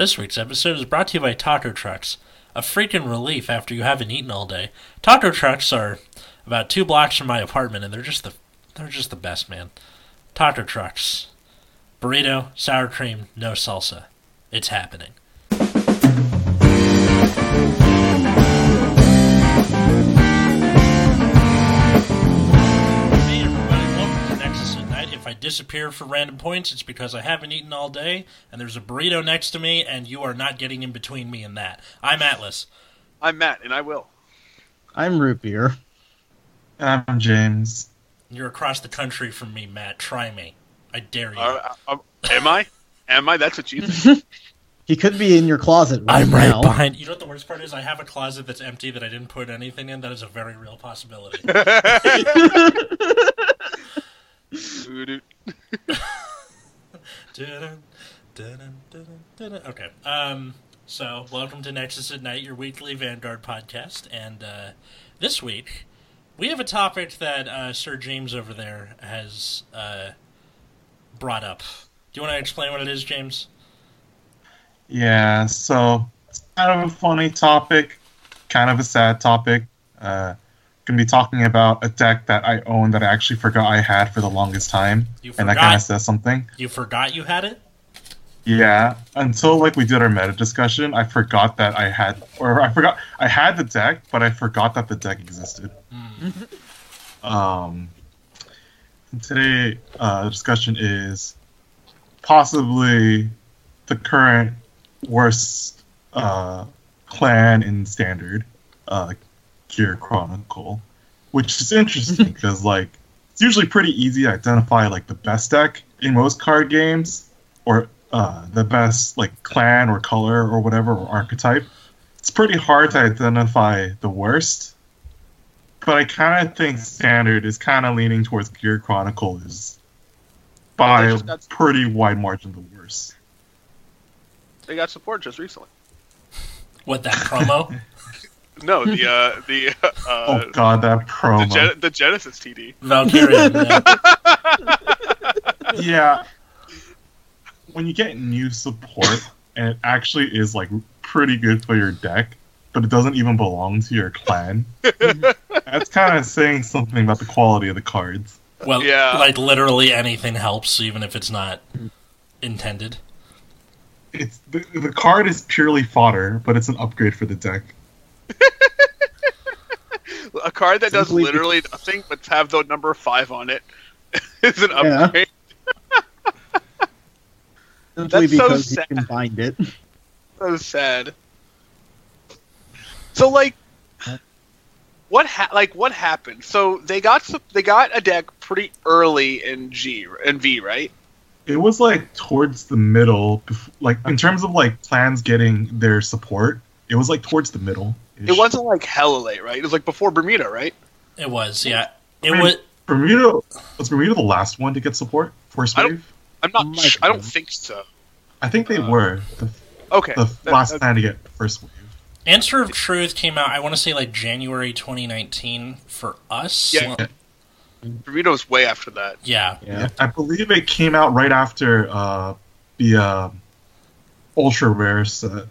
This week's episode is brought to you by Taco Trucks, a freaking relief after you haven't eaten all day. Taco Trucks are about two blocks from my apartment, and they're just the they're just the best, man. Taco Trucks, burrito, sour cream, no salsa. It's happening. I disappear for random points, it's because I haven't eaten all day, and there's a burrito next to me, and you are not getting in between me and that. I'm Atlas. I'm Matt, and I will. I'm root beer. I'm James. You're across the country from me, Matt. Try me. I dare you. Uh, uh, am I? Am I? That's what you think. He could be in your closet right I'm right now. behind. You know what the worst part is? I have a closet that's empty that I didn't put anything in. That is a very real possibility. Okay. Um. So, welcome to Nexus at Night, your weekly Vanguard podcast, and uh, this week we have a topic that uh, Sir James over there has uh, brought up. Do you want to explain what it is, James? Yeah, so it's kind of a funny topic, kind of a sad topic. Uh, gonna be talking about a deck that I own that I actually forgot I had for the longest time, You and that forgot? kind of says something. You forgot you had it? Yeah, until like we did our meta discussion, I forgot that I had, or I forgot I had the deck, but I forgot that the deck existed. Um, today, uh, the discussion is possibly the current worst uh, clan in standard, uh, Gear Chronicle, which is interesting because like it's usually pretty easy to identify like the best deck in most card games, or uh, the best like clan or color or whatever or archetype. It's pretty hard to identify the worst but I kind of think standard is kind of leaning towards Gear Chronicle is by They a got- pretty wide margin the worst. They got support just recently. What, that promo? No, the uh, the uh, oh god, that the, promo! Gen- the Genesis TD. Valkyrian, yeah. yeah, when you get new support and it actually is like pretty good for your deck, but it doesn't even belong to your clan. that's kind of saying something about the quality of the cards. Well, Yeah. like literally anything helps, even if it's not intended. It's the, the card is purely fodder, but it's an upgrade for the deck. A card that does Simply literally nothing but have the number five on it is an Yeah. upgrade. Simply That's so sad. you can find it. So sad. So like, what ha- like what happened? So they got su- they got a deck pretty early in G and V, right? It was like towards the middle, like in terms of like clans getting their support. It was like towards the middle. It wasn't like hella late, right? It was like before Bermuda, right? It was, yeah. It I mean, was. Bermuda. Was Bermuda the last one to get support? First I don't- wave? I'm not. Sh- I don't think so. I think they Uh, were the, Okay. the that- last that- clan to get first wave. Answer of Truth came out, I want to say like January 2019 for us. Yeah. Bermuda was way after that. Yeah. Yeah. I believe it came out right after uh, the uh, ultra rare set.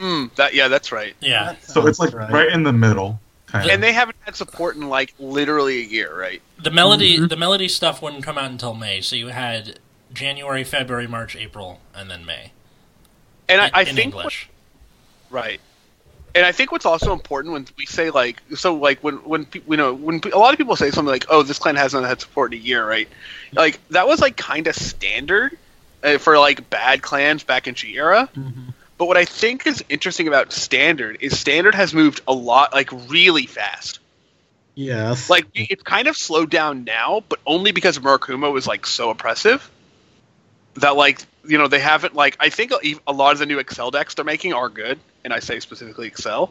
Mm, that yeah, that's right. Yeah. So it's like Sounds right. in the middle. Kind And of. they haven't had support in like literally a year, right? The melody Mhm. the melody stuff wouldn't come out until May, so you had January, February, March, April, and then May. And I, in, I in think what- right. And I think what's also important when we say like so like when when pe- you know when a lot of people say something like oh this clan hasn't had support in a year right like that was like kind of standard uh, for like bad clans back in G era but what I think is interesting about standard is standard has moved a lot like really fast Yes. like it's kind of slowed down now, but only because Murakumo is like so oppressive that like you know they haven't like I think a a lot of the new Accel decks they're making are good, and I say specifically Accel.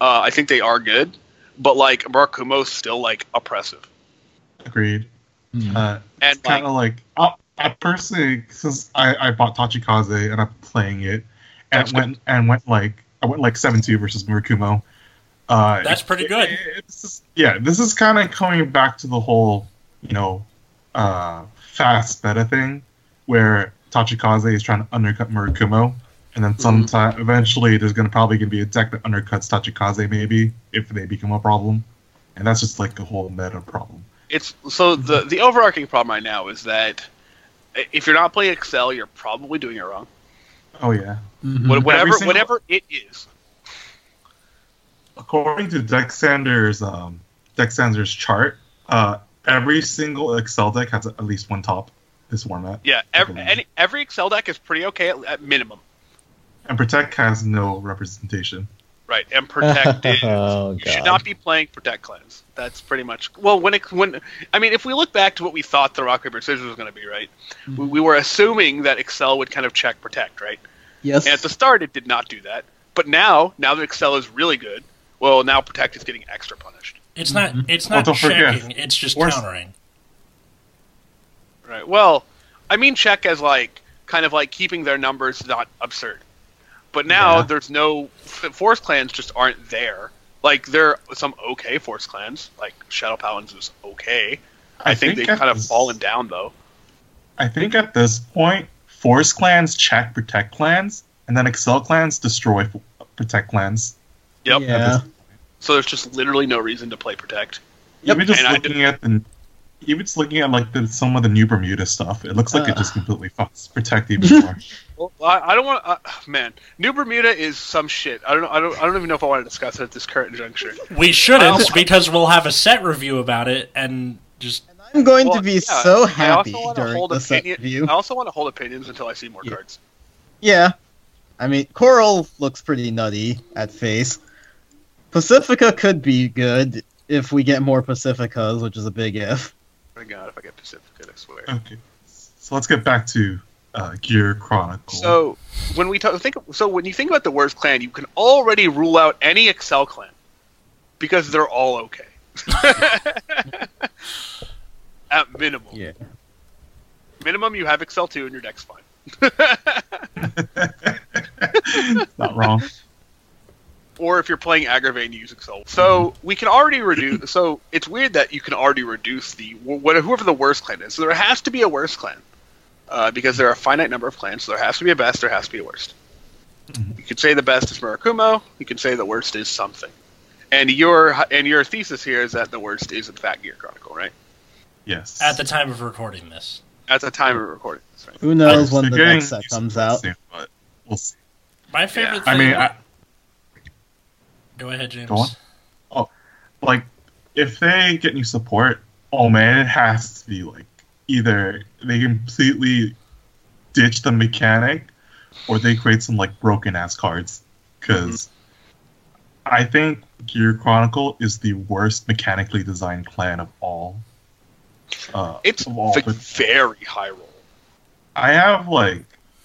Uh, I think they are good, but like Murakumo's still like oppressive, Agreed. Hmm. Uh, and it's kind like of like I, I personally since I, I bought Tachikaze and I'm playing it and That's went and went like I went like seven two versus Murakumo. Uh, That's pretty good. it- it's just- yeah, this is kind of coming back to the whole you know uh, fast meta thing where Tachikaze is trying to undercut Murakumo. And then sometime eventually there's gonna probably gonna be a deck that undercuts Tachikaze maybe if they become a problem. And that's just like a whole meta problem. It's so the the overarching problem right now is that if you're not playing Accel, you're probably doing it wrong. Oh yeah. Mhm. What- Whatever single- whatever it is. According to Dexander's um Dexander's chart, uh every single Accel deck has at least one top this format. Yeah, every, any, every Accel deck is pretty okay at, at minimum. And Protect has no representation. Right, and protect is Oh, you should not be playing protect clans. That's pretty much well when it when I mean if we look back to what we thought the rock paper scissors was going to be, right? We, we were assuming that Accel would kind of check protect, right? Yes. And at the start, it did not do that. But now, now that Accel is really good, well, now protect is getting extra punished. It's not. Mhm. It's not don't forget. It's just worse- countering. Right. Well, I mean check as like kind of like keeping their numbers not absurd. But now Yeah. there's no force clans just aren't there. Like there are some okay force clans, like Shadow Paladins is okay. I, think, they've at kind of fallen down though. I think at this point, Force clans check Protect clans, and then Accel clans destroy f- Protect clans. Yep. Yeah. So there's just literally no reason to play protect. Yep. Even just And I looking at the, even just looking at like the, some of the new Bermuda stuff, it looks like it Uh. just completely fucks Protect even more. Well, I, I don't want. Uh, man, New Bermuda is some shit. I don't. know- I don't. I don't even know if I want to discuss it at this current juncture. We shouldn't because we'll have a set review about it and just. I'm going Well, to be yeah, so happy also during hold the set opinion. review. I also want to hold opinions until I see more Yeah. cards. Yeah. I mean, Coral looks pretty nutty at face. Pacifica could be good if we get more Pacificas, which is a big if. Oh my god, if I get Pacifica, I swear. okay, so let's get back to uh, Gear Chronicle. So when we talk, think, so when you think about the worst clan, you can already rule out any Accel clan because they're all okay. At minimum, Yeah. minimum, you have Accel two and your deck's fine. not wrong. or if you're playing aggravate and you use Accel. So we can already reduce. So it's weird that you can already reduce the wh- whoever the worst clan is. So there has to be a worst clan uh, because there are a finite number of clans. So there has to be a best. There has to be a worst. Mhm. You could say the best is Murakumo. You can say the worst is something. And your and your thesis here is that the worst is in fact Gear Chronicle, right? Yes. At the time of recording this, At the time of recording this, right? Who knows when the next set comes out? soon, but we'll see. my favorite. Yeah. thing. I mean, I, go ahead, James. Go on. Oh, like if they get new support, oh man, it has to be like either they completely ditch the mechanic or they create some like broken ass cards. Because I think Gear Chronicle is the worst mechanically designed clan of all. Uh, It's of all v- very high roll. I have like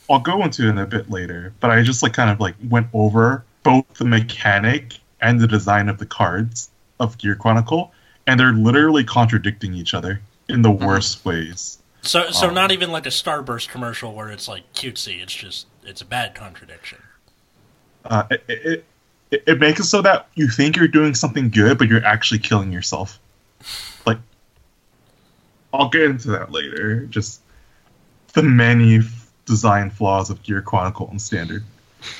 I'll go into it in a bit later, but I just like kind of like went over both the mechanic and the design of the cards of Gear Chronicle, and they're literally contradicting each other in the worst ways. So, so Um, not even like a Starburst commercial where it's like cutesy. It's just it's a bad contradiction. Uh, it, it, it, it makes it so that you think you're doing something good, but you're actually killing yourself. Like, I'll get into that later. Just the many f- design flaws of Gear Chronicle and Standard.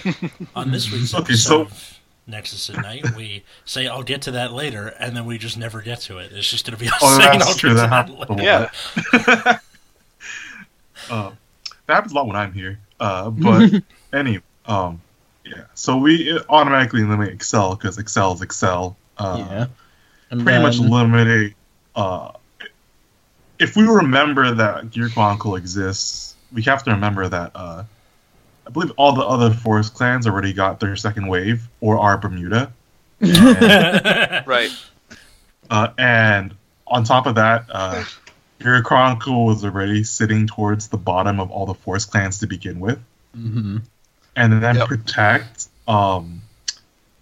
On this week's Okay, episode so- of Nexus at Night, we say I'll get to that later, and then we just never get to it. It's just going to be us Oh, saying that's I'll true. get to That that happens a later. Yeah. uh, that happens a lot when I'm here. Uh, but anyway, um, yeah. So we automatically limit Accel because Accel is Accel. Uh, yeah. And Pretty much then- eliminate. Uh, if we remember that Gear Chronicle exists, we have to remember that. Uh, I believe all the other Force clans already got their second wave or are Bermuda. And, Right. uh, and on top of that, uh, Gear Chronicle was already sitting towards the bottom of all the Force clans to begin with. Mhm. and then Yep. protect um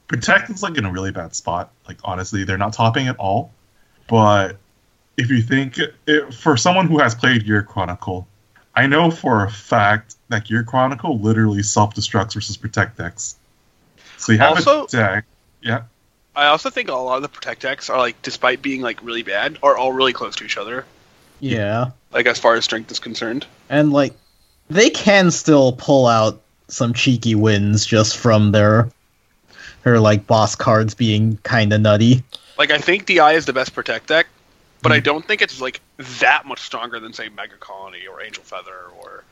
protect is like in a really bad spot like honestly they're not topping at all but if you think it, for someone who has played gear chronicle i know for a fact that gear chronicle literally self-destructs versus protect decks so you have Also- a deck yeah I also think a lot of the protect decks are like, despite being like really bad, are all really close to each other. Yeah. Like as far as strength is concerned. And like they can still pull out some cheeky wins just from their her like boss cards being kind of nutty. Like I think DI is the best protect deck, but Hmm. I don't think it's like that much stronger than say Mega Colony or Angel Feather or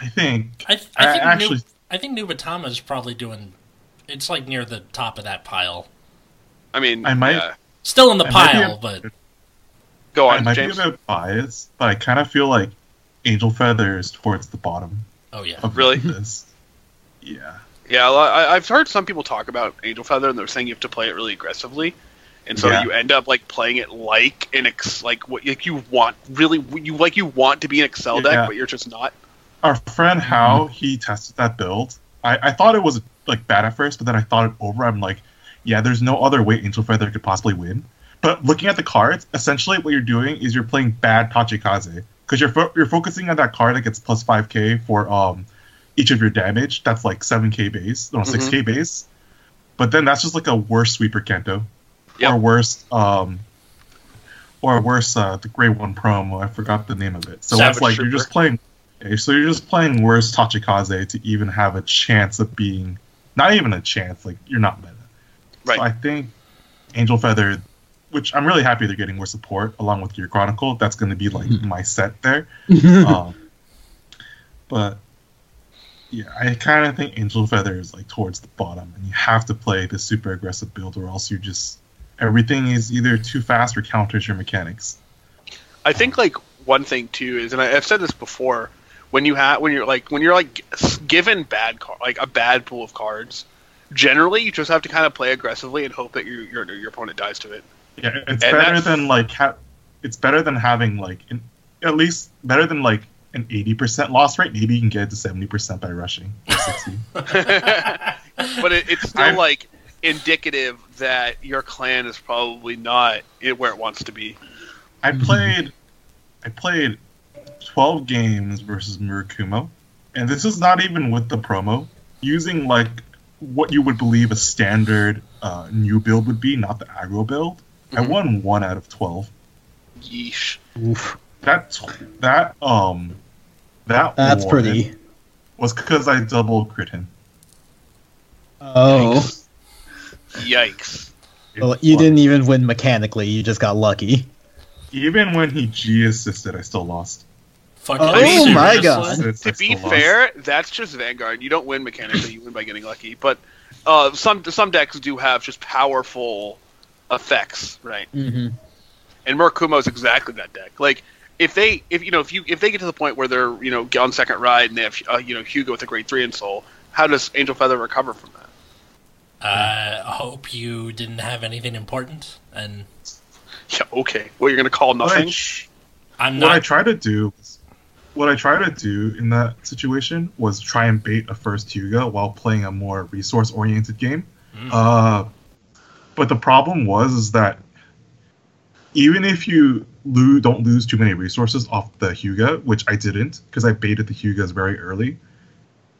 I think I, th- I I think actually- Nu- I think Nubatama is probably doing. It's like near the top of that pile. I mean I might- yeah. Still in the I pile, a- but go I on, might James. be a bit biased, but I kind of feel like Angel Feather is towards the bottom oh yeah. of Really? this. Yeah. Yeah, I, I've heard some people talk about Angel Feather, and they're saying you have to play it really aggressively, and so Yeah. you end up like playing it like an ex, like what like you want really you like you want to be an Accel deck, Yeah. but you're just not. Our friend How he tested that build. I, I thought it was like bad at first, but then I thought it over. I'm like, yeah, there's no other way Angel Feather could possibly win. But looking at the cards, essentially what you're doing is you're playing bad Tachikaze because you're fo- you're focusing on that card that gets plus five k for um each of your damage. That's like seven k base or six k base. But then that's just like a worse sweeper Kento Yep. or worse um or worse uh the Gray One promo. I forgot the name of it. So Savage it's like you're just playing. So you're just playing worse Tachikaze to even have a chance of being not even a chance. Like you're not meta. Right. So I think Angel Feather, which I'm really happy they're getting more support along with Gear Chronicle. That's going to be like my set there. um, but yeah, I kind of think Angel Feather is like towards the bottom, and you have to play the super aggressive build, or else you're just everything is either too fast or counters your mechanics. I think like one thing too is, and I, I've said this before, when you have when you're like when you're like given bad car like a bad pool of cards, generally you just have to kind of play aggressively and hope that your your, your opponent dies to it. Yeah, it's And better than like ha- it's better than having like an, at least better than like an eighty percent loss rate. Maybe you can get it to seventy percent by rushing but it, it's still I'm- like indicative that your clan is probably not where it wants to be. I played I played 12 games versus Murakumo, and this is not even with the promo. Using like what you would believe a standard uh, new build would be, not the aggro build. I Mhm. won one out of 12. Yeesh. Oof, That that um that that's pretty. was because I double crit him. Oh, Yikes. Well, you was- didn't even win mechanically. You just got lucky. Even when he G assisted, I still lost. Fucking Oh seriously? my God. It's- To be still lost. fair, that's just Vanguard. You don't win mechanically; you win by getting lucky. But uh, some some decks do have just powerful effects, right? Mm-hmm. And Murakumo is exactly that deck. Like if they if you know if you if they get to the point where they're you know on second ride and they have uh, you know Hugo with a grade three in soul, how does Angel Feather recover from that? Uh, I hope you didn't have anything important, and Yeah, okay. Well, you're gonna call What I nothing. tr- I'm not. what I try to do what I try to do in that situation was try and bait a first Hugo while playing a more resource oriented game. Mm. Uh, but the problem was is that even if you lose, don't lose too many resources off the Hugo, which I didn't because I baited the Hugos very early,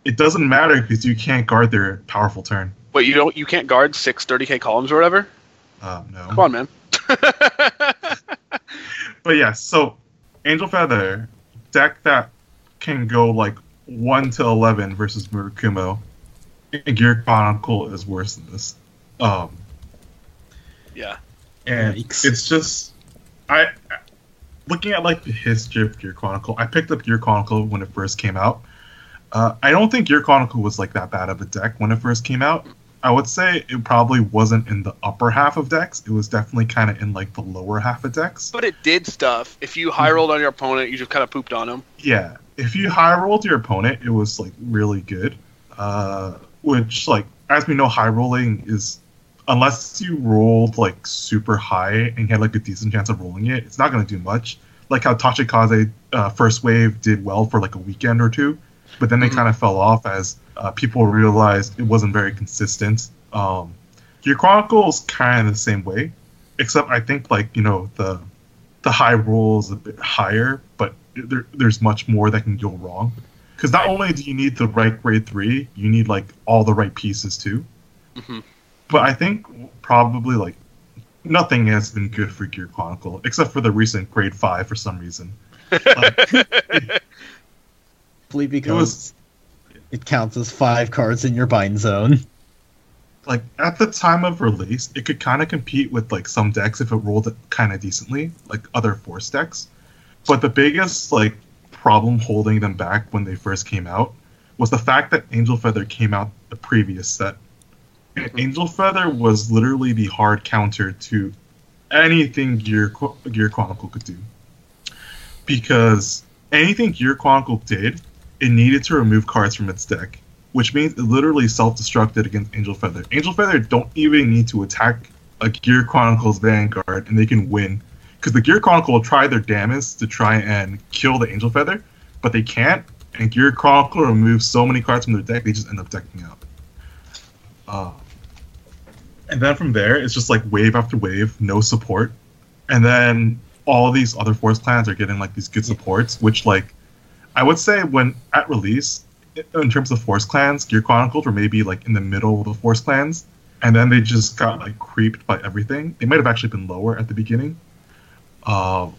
it doesn't matter because you can't guard their powerful turn. Wait, you don't you can't guard six 30k columns or whatever? Uh, no. Come on, man. But yeah, so Angel Feather deck that can go like one to eleven versus Murakumo. and Gear Chronicle is worse than this. Um, yeah. and Yikes. it's just I looking at like the history of Gear Chronicle. I picked up Gear Chronicle when it first came out. Uh, I don't think Gear Chronicle was like that bad of a deck when it first came out. I would say it probably wasn't in the upper half of decks. It was definitely kind of in like the lower half of decks. But it did stuff. If you high rolled on your opponent, you just kind of pooped on him. Yeah, if you high rolled your opponent, it was like really good. Uh, which like as we know, high rolling is unless you rolled like super high and had like a decent chance of rolling it, it's not gonna do much. Like how Tachikaze uh, first wave did well for like a weekend or two, but then they Mhm. kind of fell off as uh, people realized it wasn't very consistent. Um, Gear Chronicle is kind of the same way, except I think like you know the the high roll is a bit higher, but there, there's much more that can go wrong. Because not only do you need the right grade three, you need like all the right pieces too. hmm But I think probably like nothing has been good for Gear Chronicle except for the recent grade five for some reason. Like, Simply it because was it counts as five cards in your bind zone. like at the time of release, it could kind of compete with like some decks if it rolled it kind of decently, like other force decks. But the biggest like problem holding them back when they first came out was the fact that Angel Feather came out the previous set. And mm-hmm. Angel Feather was literally the hard counter to anything Gear Gear Chronicle could do, because anything Gear Chronicle did, it needed to remove cards from its deck which means it literally self-destructed against Angel Feather. Angel Feather don't even need to attack a Gear Chronicles Vanguard, and they can win. Because the Gear Chronicle will try their damnedest to try and kill the Angel Feather, but they can't. And Gear Chronicle removes so many cards from their deck, they just end up decking out. Uh, and then from there, it's just like wave after wave, no support. And then all these other Force clans are getting like these good supports, which like I would say when at release, in terms of Force clans, Gear Chronicles were maybe like in the middle of the Force clans, and then they just got like creeped by everything. They might have actually been lower at the beginning. Um,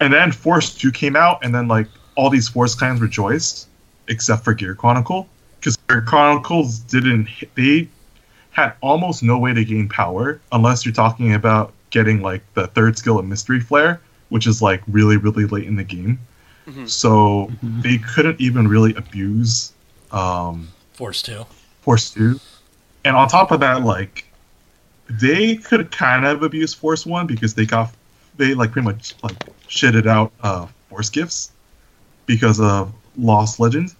and then Force 2 came out, and then like all these Force clans rejoiced, except for Gear Chronicle, because Gear Chronicles didn't. hit- They had almost no way to gain power unless you're talking about getting like the third skill of Mystery Flare, which is like really really late in the game. Mhm. So they couldn't even really abuse um, Force two. Force 2. And on top of that, like, they could kind of abuse Force 1 because they got, they, like, pretty much, like, shitted out uh, Force gifts because of Lost Legend.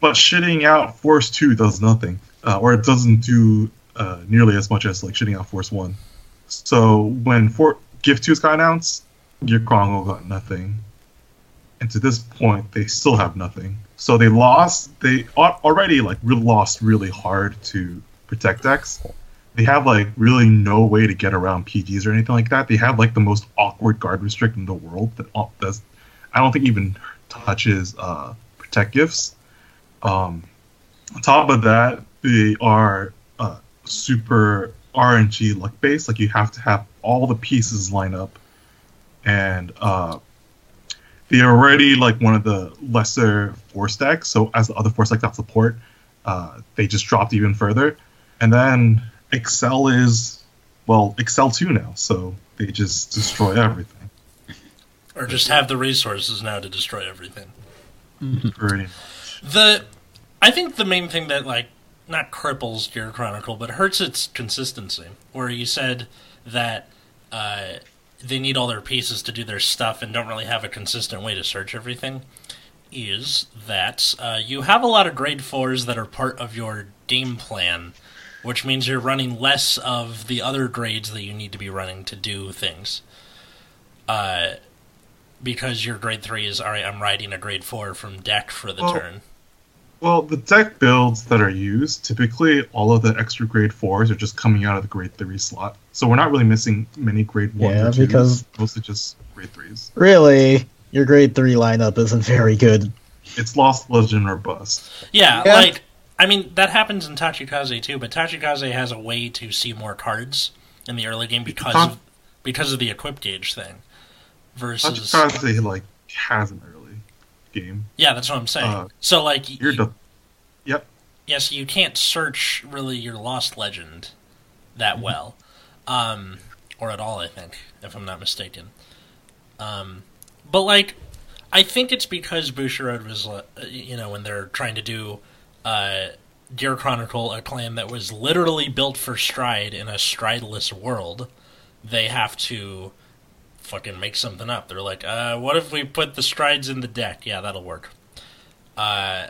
But shitting out Force 2 does nothing. Uh, or it doesn't do uh, nearly as much as, like, shitting out Force 1. So when For- Gift 2's got announced, Gear Chronicle got nothing. And to this point, they still have nothing. So they lost. They already like lost really hard to protect decks. They have like really no way to get around PGs or anything like that. They have like the most awkward guard restrict in the world that does. I don't think even touches uh, protect gifts. Um, on top of that, they are uh, super RNG luck based. Like you have to have all the pieces line up, and uh, they're already like one of the lesser force decks. So as the other force decks got support, uh, they just dropped even further. And then Accel is well Accel two now, so they just destroy everything. Or just have the resources now to destroy everything. Pretty The I think the main thing that like not cripples Gear Chronicle, but hurts its consistency. Where you said that uh, they need all their pieces to do their stuff and don't really have a consistent way to search everything. Is that uh, you have a lot of grade fours that are part of your game plan, which means you're running less of the other grades that you need to be running to do things. Uh, because your grade three is all right. I'm riding a grade four from deck for the Well, turn. Well, the deck builds that are used, typically all of the extra grade fours are just coming out of the grade three slot. So we're not really missing many grade ones Yeah, or twos, because- mostly just grade threes. Really, your grade three lineup isn't very good. It's Lost Legend or Bust. Yeah, Yeah. like I mean that happens in Tachikaze too, but Tachikaze has a way to see more cards in the early game because Huh? of because of the equip gauge thing. Versus Tachikaze like has an early game. Yeah, that's what I'm saying. Uh, so like You're the Yep. yes, you can't search really your lost legend that Mm-hmm. well. Um or at all, I think, if I'm not mistaken. Um but like I think it's because Bushiroad was, uh, you know, when they're trying to do uh, Gear Chronicle, a clan that was literally built for Stride in a strideless world, they have to fucking make something up. They're like, uh, what if we put the strides in the deck? Yeah, that'll work. Uh,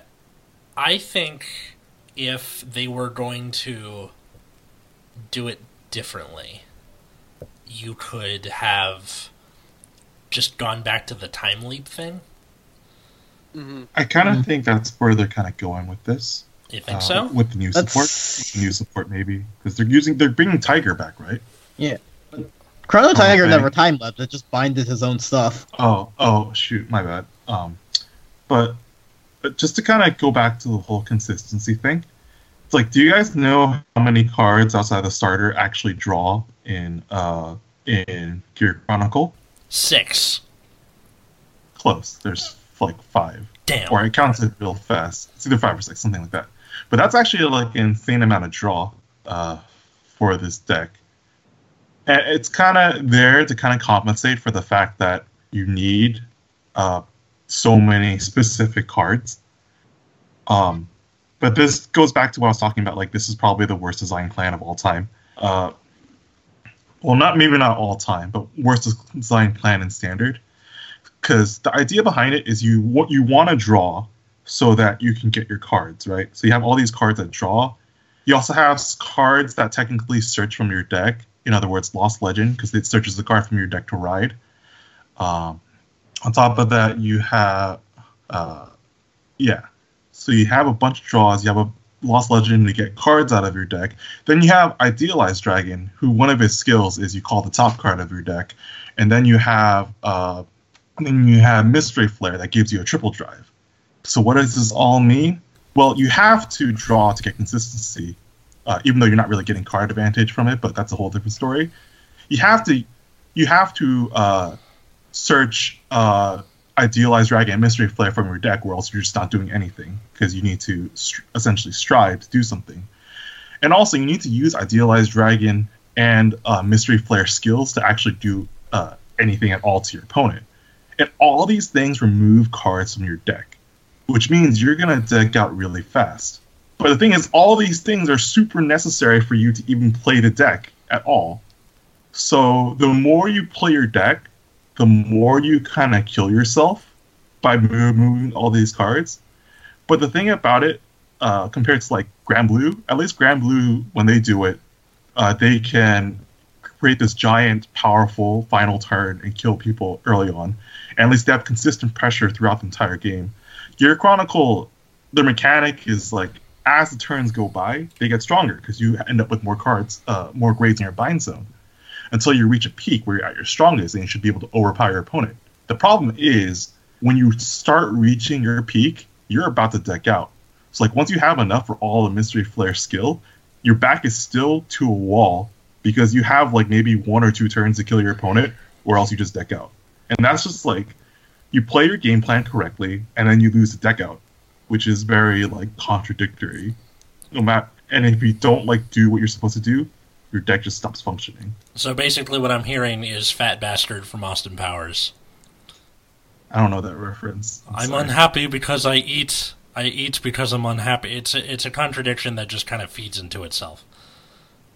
I think if they were going to do it differently, you could have just gone back to the time leap thing. hmm I kind of Mhm. think that's where they're kind of going with this. You think uh, so? With the new That's- support, with the new support maybe because they're using they're bringing Tiger back, right? Chrono Tiger Okay. never time leapt; it just binded his own stuff. Oh, oh, shoot, my bad. Um, but, but just to kind of go back to the whole consistency thing, it's like, do you guys know how many cards outside the starter actually draw in uh in Gear Chronicle? Six. Close. There's like five. Damn. or it counts it real fast. It's either five or six, something like that. But that's actually like an insane amount of draw uh, for this deck. And it's kind of there to kind of compensate for the fact that you need uh, so many specific cards. Um, but this goes back to what I was talking about. Like this is probably the worst design plan of all time. Uh, well, not maybe not all time, but worst design plan in standard. Because the idea behind it is you what you want to draw so that you can get your cards right. So you have all these cards that draw. You also have cards that technically search from your deck. In other words, Lost Legend, because it searches the card from your deck to ride. Um, on top of that, you have, uh, yeah. So you have a bunch of draws. You have a Lost Legend to get cards out of your deck. Then you have Idealized Dragon, who one of his skills is you call the top card of your deck, and then you have, uh, then you have Mystery Flare that gives you a triple drive. So what does this all mean? Well, you have to draw to get consistency, uh, even though you're not really getting card advantage from it. But that's a whole different story. You have to, you have to uh, search uh, idealized dragon and mystery flare from your deck, or else you're just not doing anything because you need to str- essentially strive to do something. And also, you need to use idealized dragon and uh, mystery flare skills to actually do uh, anything at all to your opponent. And all these things remove cards from your deck, which means you're gonna deck out really fast. But the thing is, all these things are super necessary for you to even play the deck at all. So the more you play your deck, the more you kind of kill yourself by moving all these cards. But the thing about it, uh, compared to like Granblue, at least Granblue, when they do it, uh, they can create this giant, powerful final turn and kill people early on. And at least they have consistent pressure throughout the entire game. Gear Chronicle, the mechanic is like as the turns go by, they get stronger because you end up with more cards, uh, more grades in your bind zone until you reach a peak where you're at your strongest and you should be able to overpower your opponent. The problem is when you start reaching your peak, you're about to deck out. So like once you have enough for all the mystery flare skill, your back is still to a wall because you have like maybe one or two turns to kill your opponent, or else you just deck out. And that's just like you play your game plan correctly and then you lose the deck out, which is very like contradictory. No matter and if you don't like do what you're supposed to do, your deck just stops functioning. So basically, what I'm hearing is Fat Bastard from Austin Powers. I don't know that reference. I'm sorry. unhappy because I eat. I eat because I'm unhappy. It's a, it's a contradiction that just kind of feeds into itself.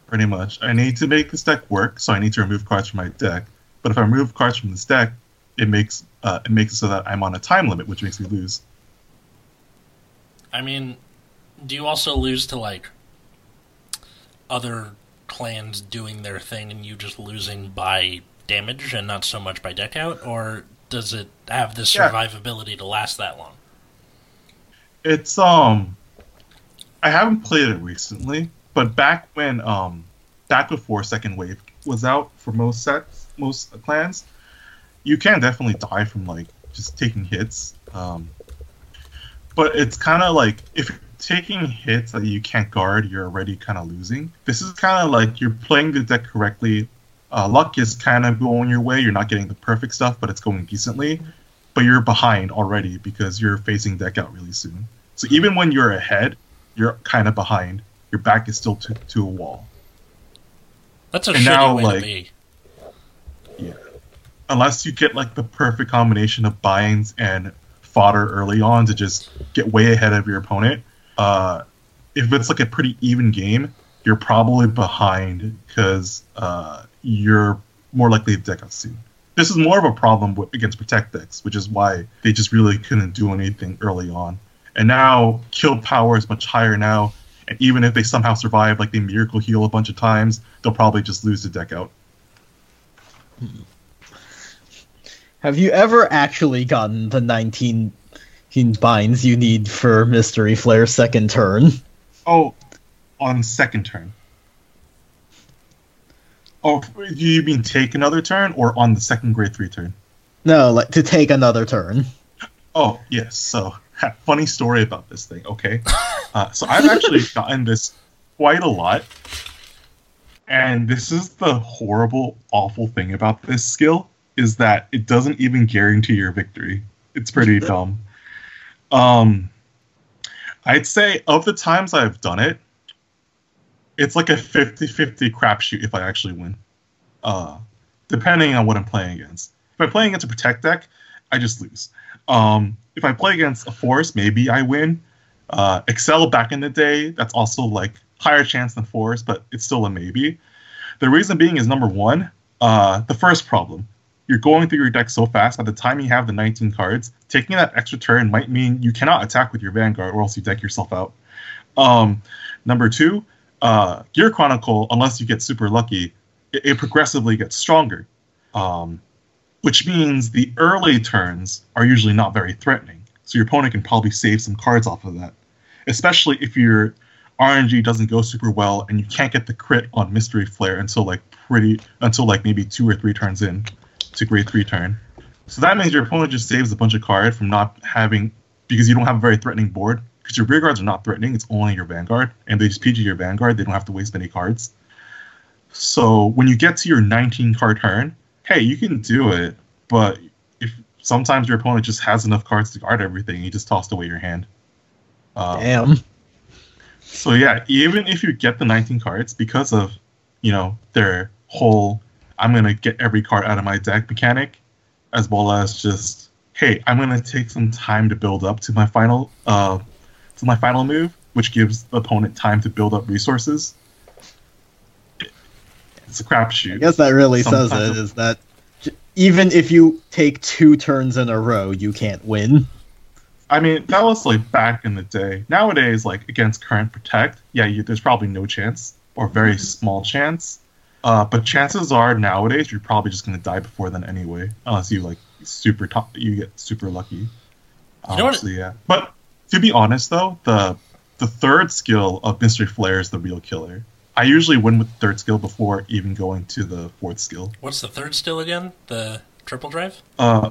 Pretty much. I need to make this deck work, so I need to remove cards from my deck. But if I remove cards from this deck, it makes uh, it makes it so that I'm on a time limit, which makes me lose. I mean, do you also lose to like other clans doing their thing and you just losing by damage and not so much by deck out, or does it have the Yeah. survivability to last that long? It's um, I haven't played it recently, but back when um, back before Second Wave was out for most sets, most clans, you can definitely die from like just taking hits. Um, but it's kind of like if you're taking hits that you can't guard, you're already kind of losing. This is kind of like you're playing the deck correctly. Uh, luck is kind of going your way. You're not getting the perfect stuff, but it's going decently. But you're behind already because you're facing deck out really soon. So even when you're ahead, you're kind of behind. Your back is still to, to a wall. That's a And shitty now, way like- to be. Yeah. unless you get like the perfect combination of binds and fodder early on to just get way ahead of your opponent. Uh, if it's like a pretty even game, you're probably behind because uh, you're more likely to deck out soon. This is more of a problem with, against protect decks, which is why they just really couldn't do anything early on. And now kill power is much higher now, and even if they somehow survive, like they miracle heal a bunch of times, they'll probably just lose the deck out. Have you ever actually gotten the 19 binds you need for Mystery Flare second turn? Oh, on second turn. Oh, do you mean take another turn or on the second grade three turn? No, like to take another turn. Oh, yes. So, funny story about this thing, okay? Uh, so, I've actually gotten this quite a lot. And this is the horrible, awful thing about this skill is that it doesn't even guarantee your victory. It's pretty dumb. Um, I'd say of the times I've done it, it's like a 50-50 crapshoot if I actually win. Uh, depending on what I'm playing against. If I'm playing against a protect deck, I just lose. Um, if I play against a force, maybe I win. Uh, Accel back in the day, that's also like higher chance than force, but it's still a maybe. The reason being is number one, uh, the first problem. You're going through your deck so fast. By the time you have the 19 cards, taking that extra turn might mean you cannot attack with your Vanguard, or else you deck yourself out. Um, number two, uh, Gear Chronicle, unless you get super lucky, it, it progressively gets stronger, um, which means the early turns are usually not very threatening. So your opponent can probably save some cards off of that, especially if your RNG doesn't go super well and you can't get the crit on Mystery Flare until like pretty until like maybe two or three turns in to grade three turn. So that means your opponent just saves a bunch of cards from not having because you don't have a very threatening board. Because your rear guards are not threatening, it's only your vanguard, and they just PG your vanguard. They don't have to waste many cards. So when you get to your 19 card turn, hey, you can do it, but if sometimes your opponent just has enough cards to guard everything, you just tossed away your hand. Um, Damn. so yeah, even if you get the 19 cards because of, you know, their whole I'm going to get every card out of my deck mechanic as well as just hey, I'm going to take some time to build up to my final uh to my final move, which gives the opponent time to build up resources. It's a crapshoot. I guess that really says it is that even if you take two turns in a row, you can't win. I mean, that was like back in the day. Nowadays, like against current protect, yeah, you, there's probably no chance or very small chance. Uh, but chances are nowadays you're probably just gonna die before then anyway, unless you like super top, you get super lucky. You know what- Honestly, yeah. But to be honest though, the the third skill of Mystery Flare is the real killer. I usually win with the third skill before even going to the fourth skill. What's the third skill again? The triple drive? Uh,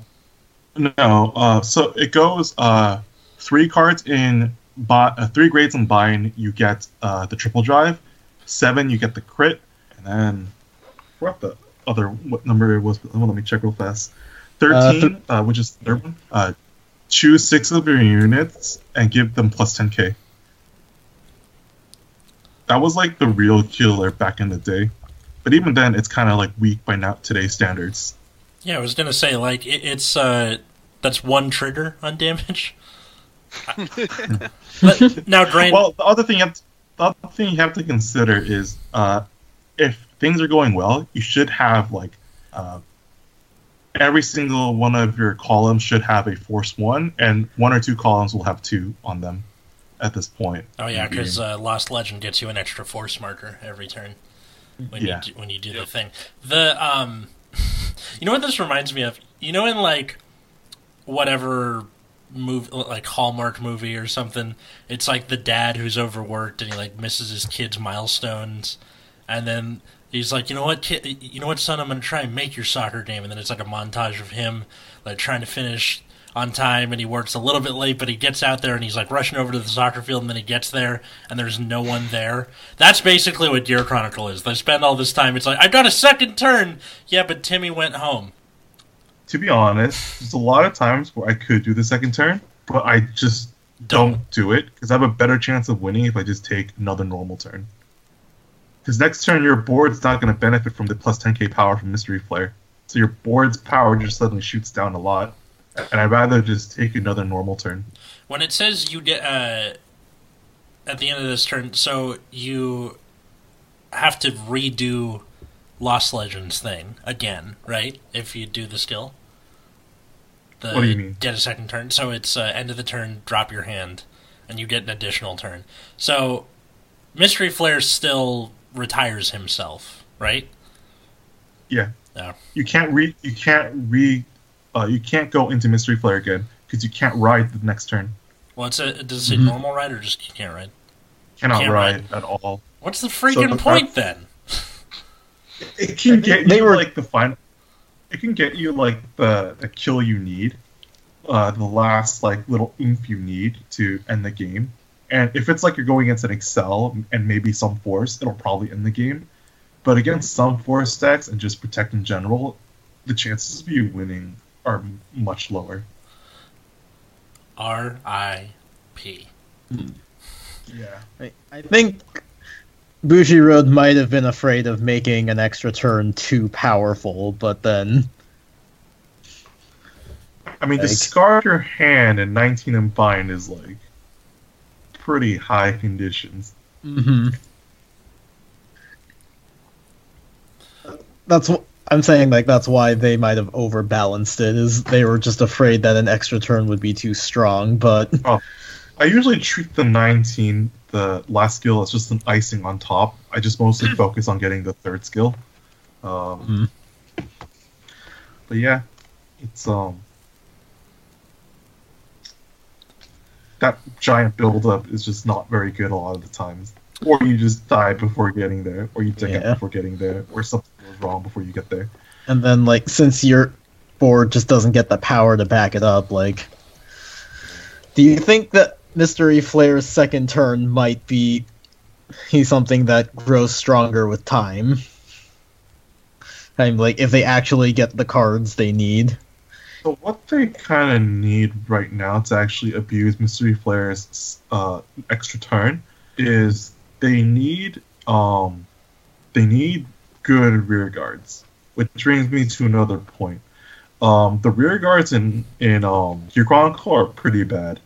no. Uh, so it goes uh, three cards in bi- uh, three grades in bind. You get uh, the triple drive. Seven, you get the crit, then what the other what number it was? Let me check real fast. Thirteen, uh, which is the third one. Uh, choose six of your units and give them plus ten k. That was like the real killer back in the day, but even then, it's kind of like weak by now today's standards. Yeah, I was gonna say like it, it's uh that's one trigger on damage. but now, Drain. Well, the other thing you have to, the other thing you have to consider is uh, if things are going well, you should have like uh, every single one of your columns should have a force one, and one or two columns will have two on them at this point. oh yeah, because uh, Lost Legend gets you an extra force marker every turn when Yeah. you do, when you do the thing. The um, you know what this reminds me of? You know, in like whatever move like Hallmark movie or something, it's like the dad who's overworked and he like misses his kids' milestones, and then he's like, you know what, kid, you know what, son, I'm gonna try and make your soccer game, and then it's like a montage of him like trying to finish on time, and he works a little bit late, but he gets out there and he's like rushing over to the soccer field, and then he gets there and there's no one there. That's basically what Gear Chronicle is. They spend all this time. It's like I got a second turn, yeah, but Timmy went home. to be honest, there's a lot of times where I could do the second turn, but I just don't do it because I have a better chance of winning if I just take another normal turn. Because next turn, your board's not going to benefit from the plus 10k power from Mystery Flare. So your board's power just suddenly shoots down a lot. And I'd rather just take another normal turn. When it says you get uh, at the end of this turn, so you have to redo Lost Legends thing again, right? If you do the skill. The What do you mean? Get a second turn. So it's uh, end of the turn, drop your hand, and you get an additional turn. So Mystery Flare still retires himself, right? Yeah. No. You can't re you can't re uh, you can't go into Mystery Flare again because you can't ride the next turn. Well, it's a, does it say Mhm. normal ride or just you can't ride? Cannot Can't ride at all. What's the freaking the- point then? It can get They you were- like the final. It can get you like the the kill you need, uh, the last like little oomph you need to end the game. And if it's like you're going against an Accel and maybe some force, it'll probably end the game. But against some force decks and just protect in general, the chances of you winning are much lower. R I P. Hmm. Yeah. I, I think Bushiroad might have been afraid of making an extra turn too powerful, but then I mean, Like- discard your hand and 19 and bind is like pretty high conditions. hmm that's what I'm saying. Like that's why they might have overbalanced it. Is they were just afraid that an extra turn would be too strong. But I usually treat the 19, the last skill, as just an icing on top. I just mostly focus on getting the third skill. Um, But yeah, it's um that giant buildup is just not very good a lot of the times. Or you just die before getting there, or you take it before getting there, or something goes wrong before you get there. and then like since your board just doesn't get the power to back it up, like, do you think that Mystery Flare's second turn might be he's something that grows stronger with time? I'm like if they actually get the cards they need. So what they kind of need right now to actually abuse Mystery Flare's uh, extra turn is they need um they need good rear guards, which brings me to another point. Um, the rear guards in in um Chronicle are pretty bad.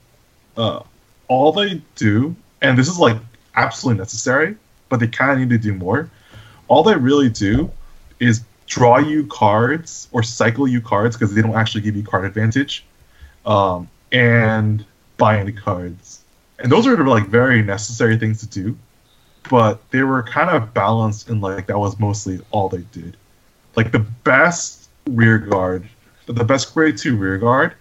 Uh, all they do, and this is like absolutely necessary, but they kind of need to do more. All they really do is draw you cards or cycle you cards because they don't actually give you card advantage, um, and buy any cards. And those are like very necessary things to do, but they were kind of balanced in like that was mostly all they did. Like the best rear guard, the best grade two rear guard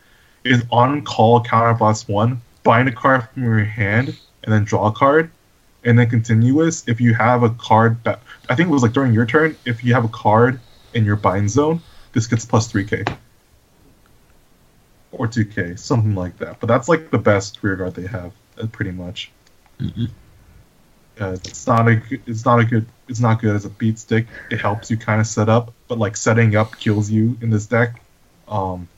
is on call counterblast one, bind a card from your hand, and then draw a card, and then continuous. If you have a card that I think it was like during your turn, if you have a card in your bind zone, this gets plus 3k. Or 2k, something like that. But that's like the best rear guard they have, uh, pretty much. Mhm. Uh, it's not a it's not a good it's not good as a beat stick. It helps you kind of set up, but like setting up kills you in this deck. Um,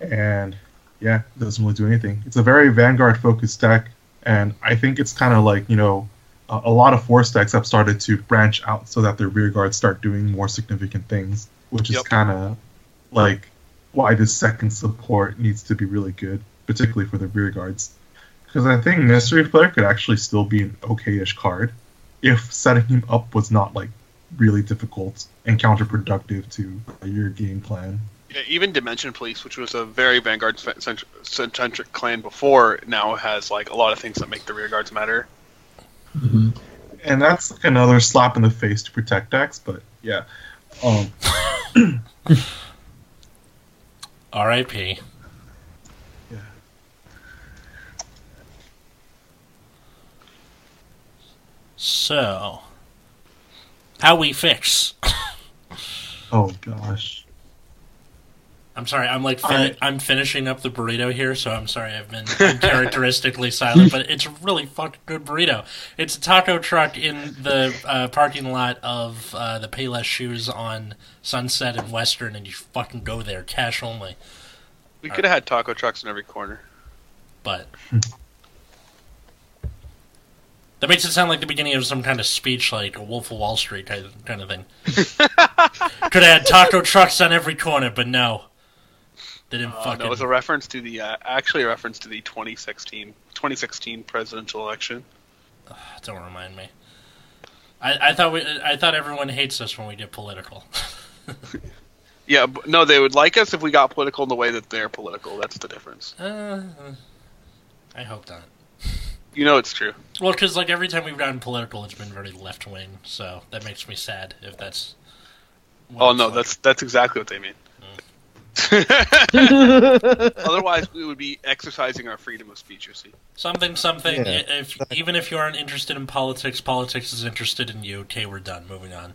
and yeah, it doesn't really do anything. It's a very Vanguard focused deck, and I think it's kind of like you know a a lot of force decks have started to branch out so that their rear guards start doing more significant things, which is Yep. kind of like why this second support needs to be really good, particularly for the rear guards. Because I think Mystery Flare could actually still be an okay-ish card if setting him up was not like really difficult and counterproductive to your game plan. Yeah, even Dimension Police, which was a very Vanguard centric clan before, now has like a lot of things that make the rear guards matter. And that's like another slap in the face to protect decks, but yeah. Um, R.I.P. Yeah. So, how we fix? oh gosh. I'm sorry. I'm like fin- I- I'm finishing up the burrito here, so I'm sorry. I've been uncharacteristically silent, but it's a really fucking good burrito. It's a taco truck in the uh, parking lot of uh, the Payless Shoes on Sunset and Western, and you fucking go there, cash only. We could have had taco trucks in every corner. But that makes it sound like the beginning of some kind of speech, like a Wolf of Wall Street kind of, kind of thing. Could have had taco trucks on every corner, but no, they didn't Uh, fucking. no, it was a reference to the uh, actually a reference to the 2016 2016 presidential election. Don't remind me. I, I thought we, I thought everyone hates us when we get political. Yeah, but no, they would like us if we got political in the way that they're political. That's the difference. uh, I hope not. You know it's true. Well, because like every time we've gotten political, it's been very left wing, so that makes me sad if that's. Oh no, like. that's that's exactly what they mean. Otherwise, we would be exercising our freedom of speech. You see. something something. Yeah, i- if even if you aren't interested in politics, politics is interested in you. Okay, we're done. Moving on.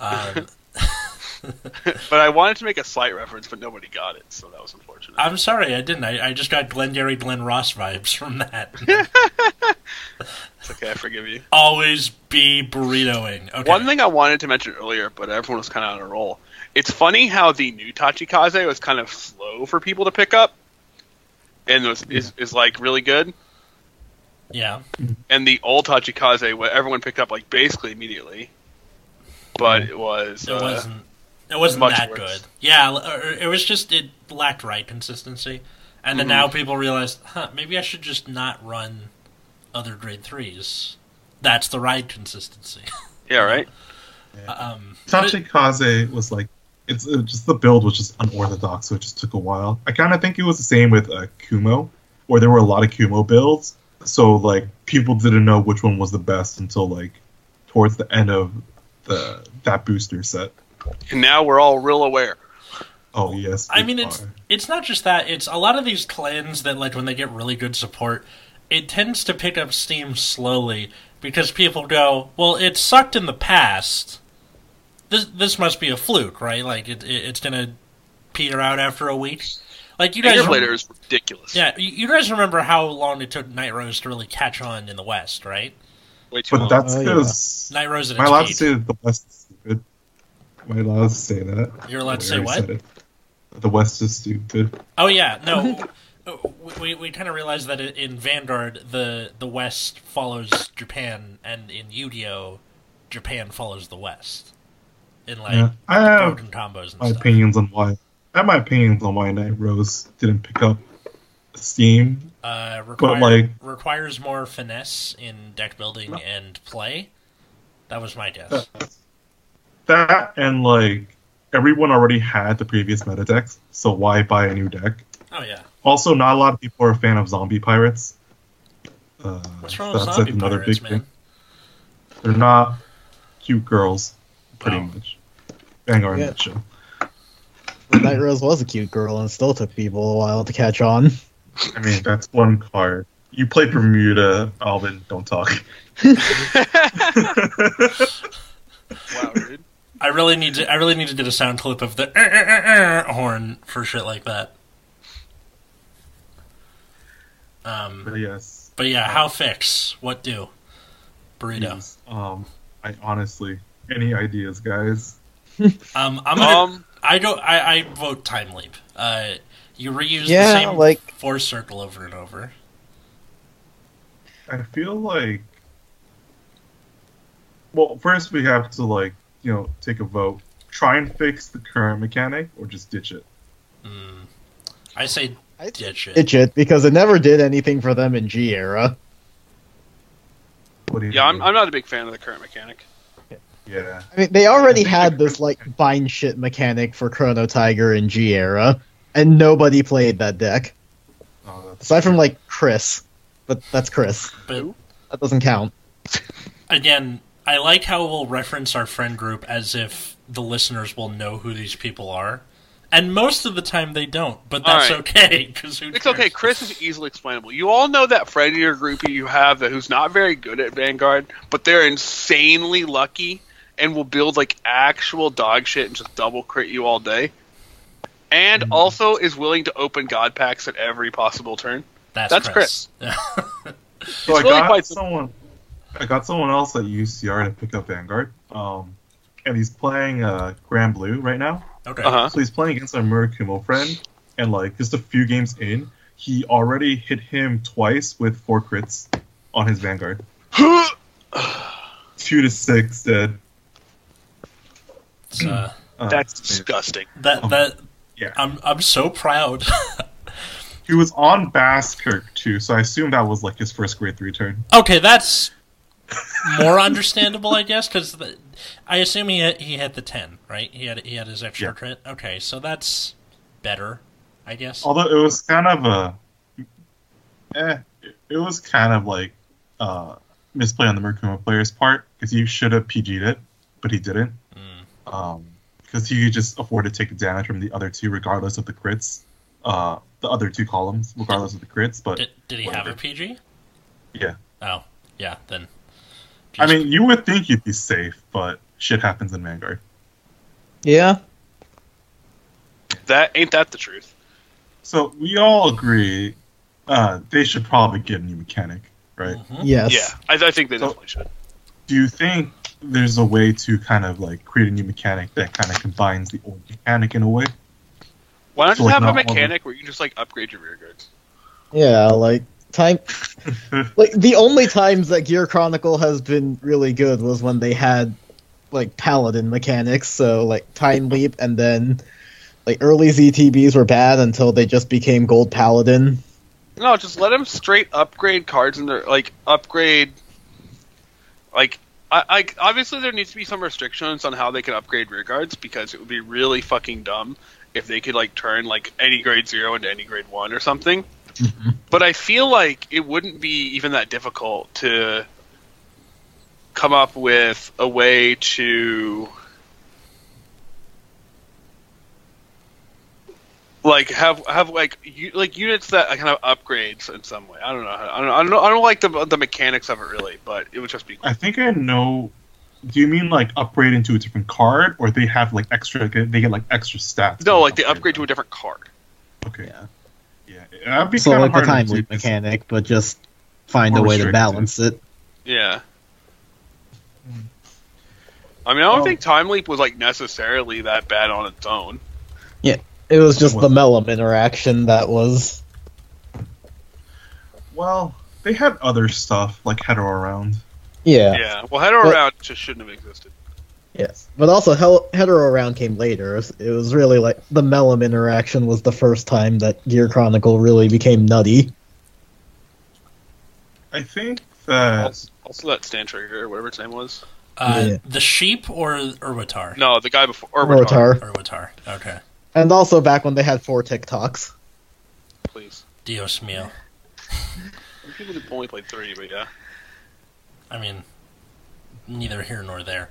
Um, But I wanted to make a slight reference, but nobody got it, so that was unfortunate. I'm sorry, I didn't. I, I just got Glengarry Glen Ross vibes from that. It's okay, I forgive you. Always be burritoing. Okay. One thing I wanted to mention earlier, but everyone was kind of on a roll. It's funny how the new Tachikaze was kind of slow for people to pick up. and was, is is like really good. Yeah. And the old Tachikaze, what everyone picked up like basically immediately, but it was It uh, wasn't. It wasn't much that worse. good. Yeah, it was just it lacked right consistency, and then Mhm. now people realize, huh, maybe I should just not run other grade threes. That's the ride consistency. yeah right. um, but it- Tachikaze was like, it's it just the build was just unorthodox, so it just took a while. I kind of think it was the same with uh, Kumo, where there were a lot of Kumo builds, so like people didn't know which one was the best until like towards the end of the that booster set. And now we're all real aware. Oh yes, I we mean, it's it's not just that. It's a lot of these clans that like when they get really good support, it tends to pick up steam slowly because people go, "Well, it sucked in the past. This this must be a fluke, right? Like it, it it's gonna peter out after a week." Like you guys, year later is ridiculous. yeah, you you guys remember how long it took Night Rose to really catch on in the West, right? way too but long. that's Oh, yeah. because. Night Rose at Am I its allowed to say that the West is stupid? Am I allowed to say that? You're allowed to say already what? said it. The West is stupid. Oh yeah, no. we we kind of realized that in Vanguard, the the West follows Japan, and in Yu-Gi-Oh, Japan follows the West. In like yeah, I have combos and my stuff. opinions on why. I have my opinions on why Night Rose didn't pick up steam. Uh, require, like- requires more finesse in deck building and play. That was my guess. That and like everyone already had the previous meta decks, so why buy a new deck? Oh yeah, Also, not a lot of people are a fan of zombie pirates. Uh, what's wrong with zombie another pirates, big man? thing. They're not cute girls, pretty Oh. much. Vanguard Yeah. yeah. show. Night Rose was a cute girl and still took people a while to catch on. I mean, that's one card. You played Bermuda, Alvin. Don't talk. wow, dude. I really need to. I really need to get a sound clip of the "Eh, eh, eh, eh," horn for shit like that. Um, but yes, but yeah, how fix? What do? Burrito. please, um, I honestly, any ideas, guys? Um, I'm gonna. Um, I go. I, I vote time leap. Uh, you reuse the same like- force circle over and over. I feel like, well, first we have to like, you know, take a vote. Try and fix the current mechanic, or just ditch it. Mm. I say I ditch it. Ditch it because it never did anything for them in G era. What do you yeah, I'm. I'm not a big fan of the current mechanic. Yeah. I mean, they already had this like bind shit mechanic for Chrono Tiger and G era, and nobody played that deck Oh, that's aside from like Chris, but that's Chris. But That doesn't count. again, I like how we'll reference our friend group as if the listeners will know who these people are, and most of the time they don't. But that's All right. okay because It's okay. Chris is easily explainable. You all know that friend in your group you have that who's not very good at Vanguard, but they're insanely lucky and will build like actual dog shit and just double crit you all day. And also is willing to open god packs at every possible turn. That's, that's Chris. So I really got quite someone. I got someone else at UCR to pick up Vanguard. Um, and he's playing uh Granblue right now. okay. Uh huh. So he's playing against our Murakumo friend, and like just a few games in, he already hit him twice with four crits on his Vanguard. Two to six dead. It's, uh, Uh, That's disgusting. that Um, that yeah. I'm I'm so proud. He was on Basskirk too, so I assume that was like his first grade three turn. okay, that's more understandable, I guess, because I assume he hit, he hit the ten, right? He had he had his extra Yeah. crit. Okay, so that's better, I guess. Although it was kind of a, eh, it- it was kind of like uh misplay on the Murakumo player's part because he should have PG'd it, but he didn't. Um, because he could just afford to take damage from the other two, regardless of the crits. Uh, the other two columns, regardless of the crits. But Did, did he have a. PG? yeah, Oh, yeah. Then I mean, you would think you'd be safe, but shit happens in Vanguard. Yeah, That ain't that the truth. So we all agree uh, they should probably get a new mechanic, right? Mhm. yes. Yeah, I, I think they So- definitely should. Do you think there's a way to kind of like create a new mechanic that kind of combines the old mechanic in a way? Why don't So, just like, have a not all the- mechanic where you can just like upgrade your rear guards? Yeah, like time. like the only times that Gear Chronicle has been really good was when they had like paladin mechanics. So like time leap, and then like early ZTBs were bad until they just became gold paladin. No, just let them straight upgrade cards and their like upgrade. Like, I, I obviously there needs to be some restrictions on how they can upgrade rear guards because it would be really fucking dumb if they could like turn like any grade zero into any grade one or something. Mm-hmm. But I feel like it wouldn't be even that difficult to come up with a way to like have have like u- like units that kind of upgrades in some way. I don't know. I don't know. I don't, know, I don't like the the mechanics of it really, but it would just be. Cool. I think I know. Do you mean like upgrade into a different card, or they have like extra? They get like extra stats. No, like they upgrade to a different card. Okay. Yeah. Yeah. That'd be So kinda like the hard time do, leap 'cause- mechanic, but just find a way to balance it. Yeah. Hmm. I mean, I don't Well- think Time Leap was like necessarily that bad on its own. It was just Well- the Mellum interaction that was. Well, they had other stuff like hetero around. Yeah. Yeah. Well, Hetero But- Round just shouldn't have existed. Yes, but also Hel- hetero round came later. It was really like the Mellum interaction was the first time that Gear Chronicle really became nutty. I think that Also, also that stand trigger, or whatever its name was. Uh, Yeah. The sheep or Urwatar? No, the guy before. Urwatar, Rotar. Urwatar. Okay. And also back when they had four TikToks. Please. Dios mío. People who only played three, but yeah. I mean, neither here nor there.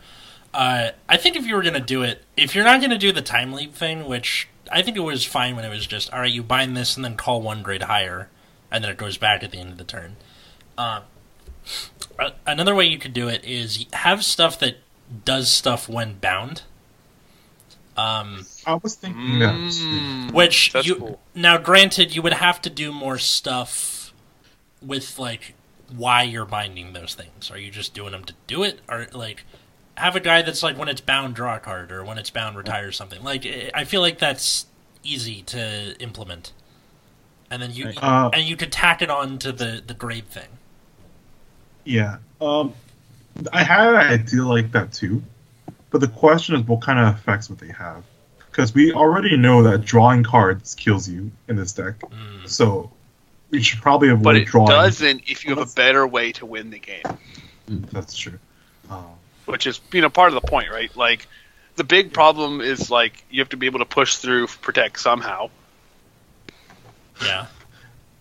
Uh, I think if you were going to do it, if you're not going to do the time leap thing, which I think it was fine when it was just, all right, you bind this and then call one grade higher, and then it goes back at the end of the turn. Uh, another way you could do it is have stuff that does stuff when bound. Um, I was thinking that. Mm, which that's you cool. now granted you would have to do more stuff with like why you're binding those things. Are you just doing them to do it? Or like have a guy that's like when it's bound draw a card or when it's bound retire something. Like eh, i feel like that's easy to implement. And then you Uh, and you could tack it on to the the grade thing. Yeah. Um, I had an idea like that too, but the question is what kind of effects would they have? Because we already know that drawing cards kills you in this deck, Mm. so we should probably avoid But it drawing. doesn't if you have a better way to win the game, That's true. Um, which is you know part of the point, right? Like the big problem is like you have to be able to push through protect somehow. yeah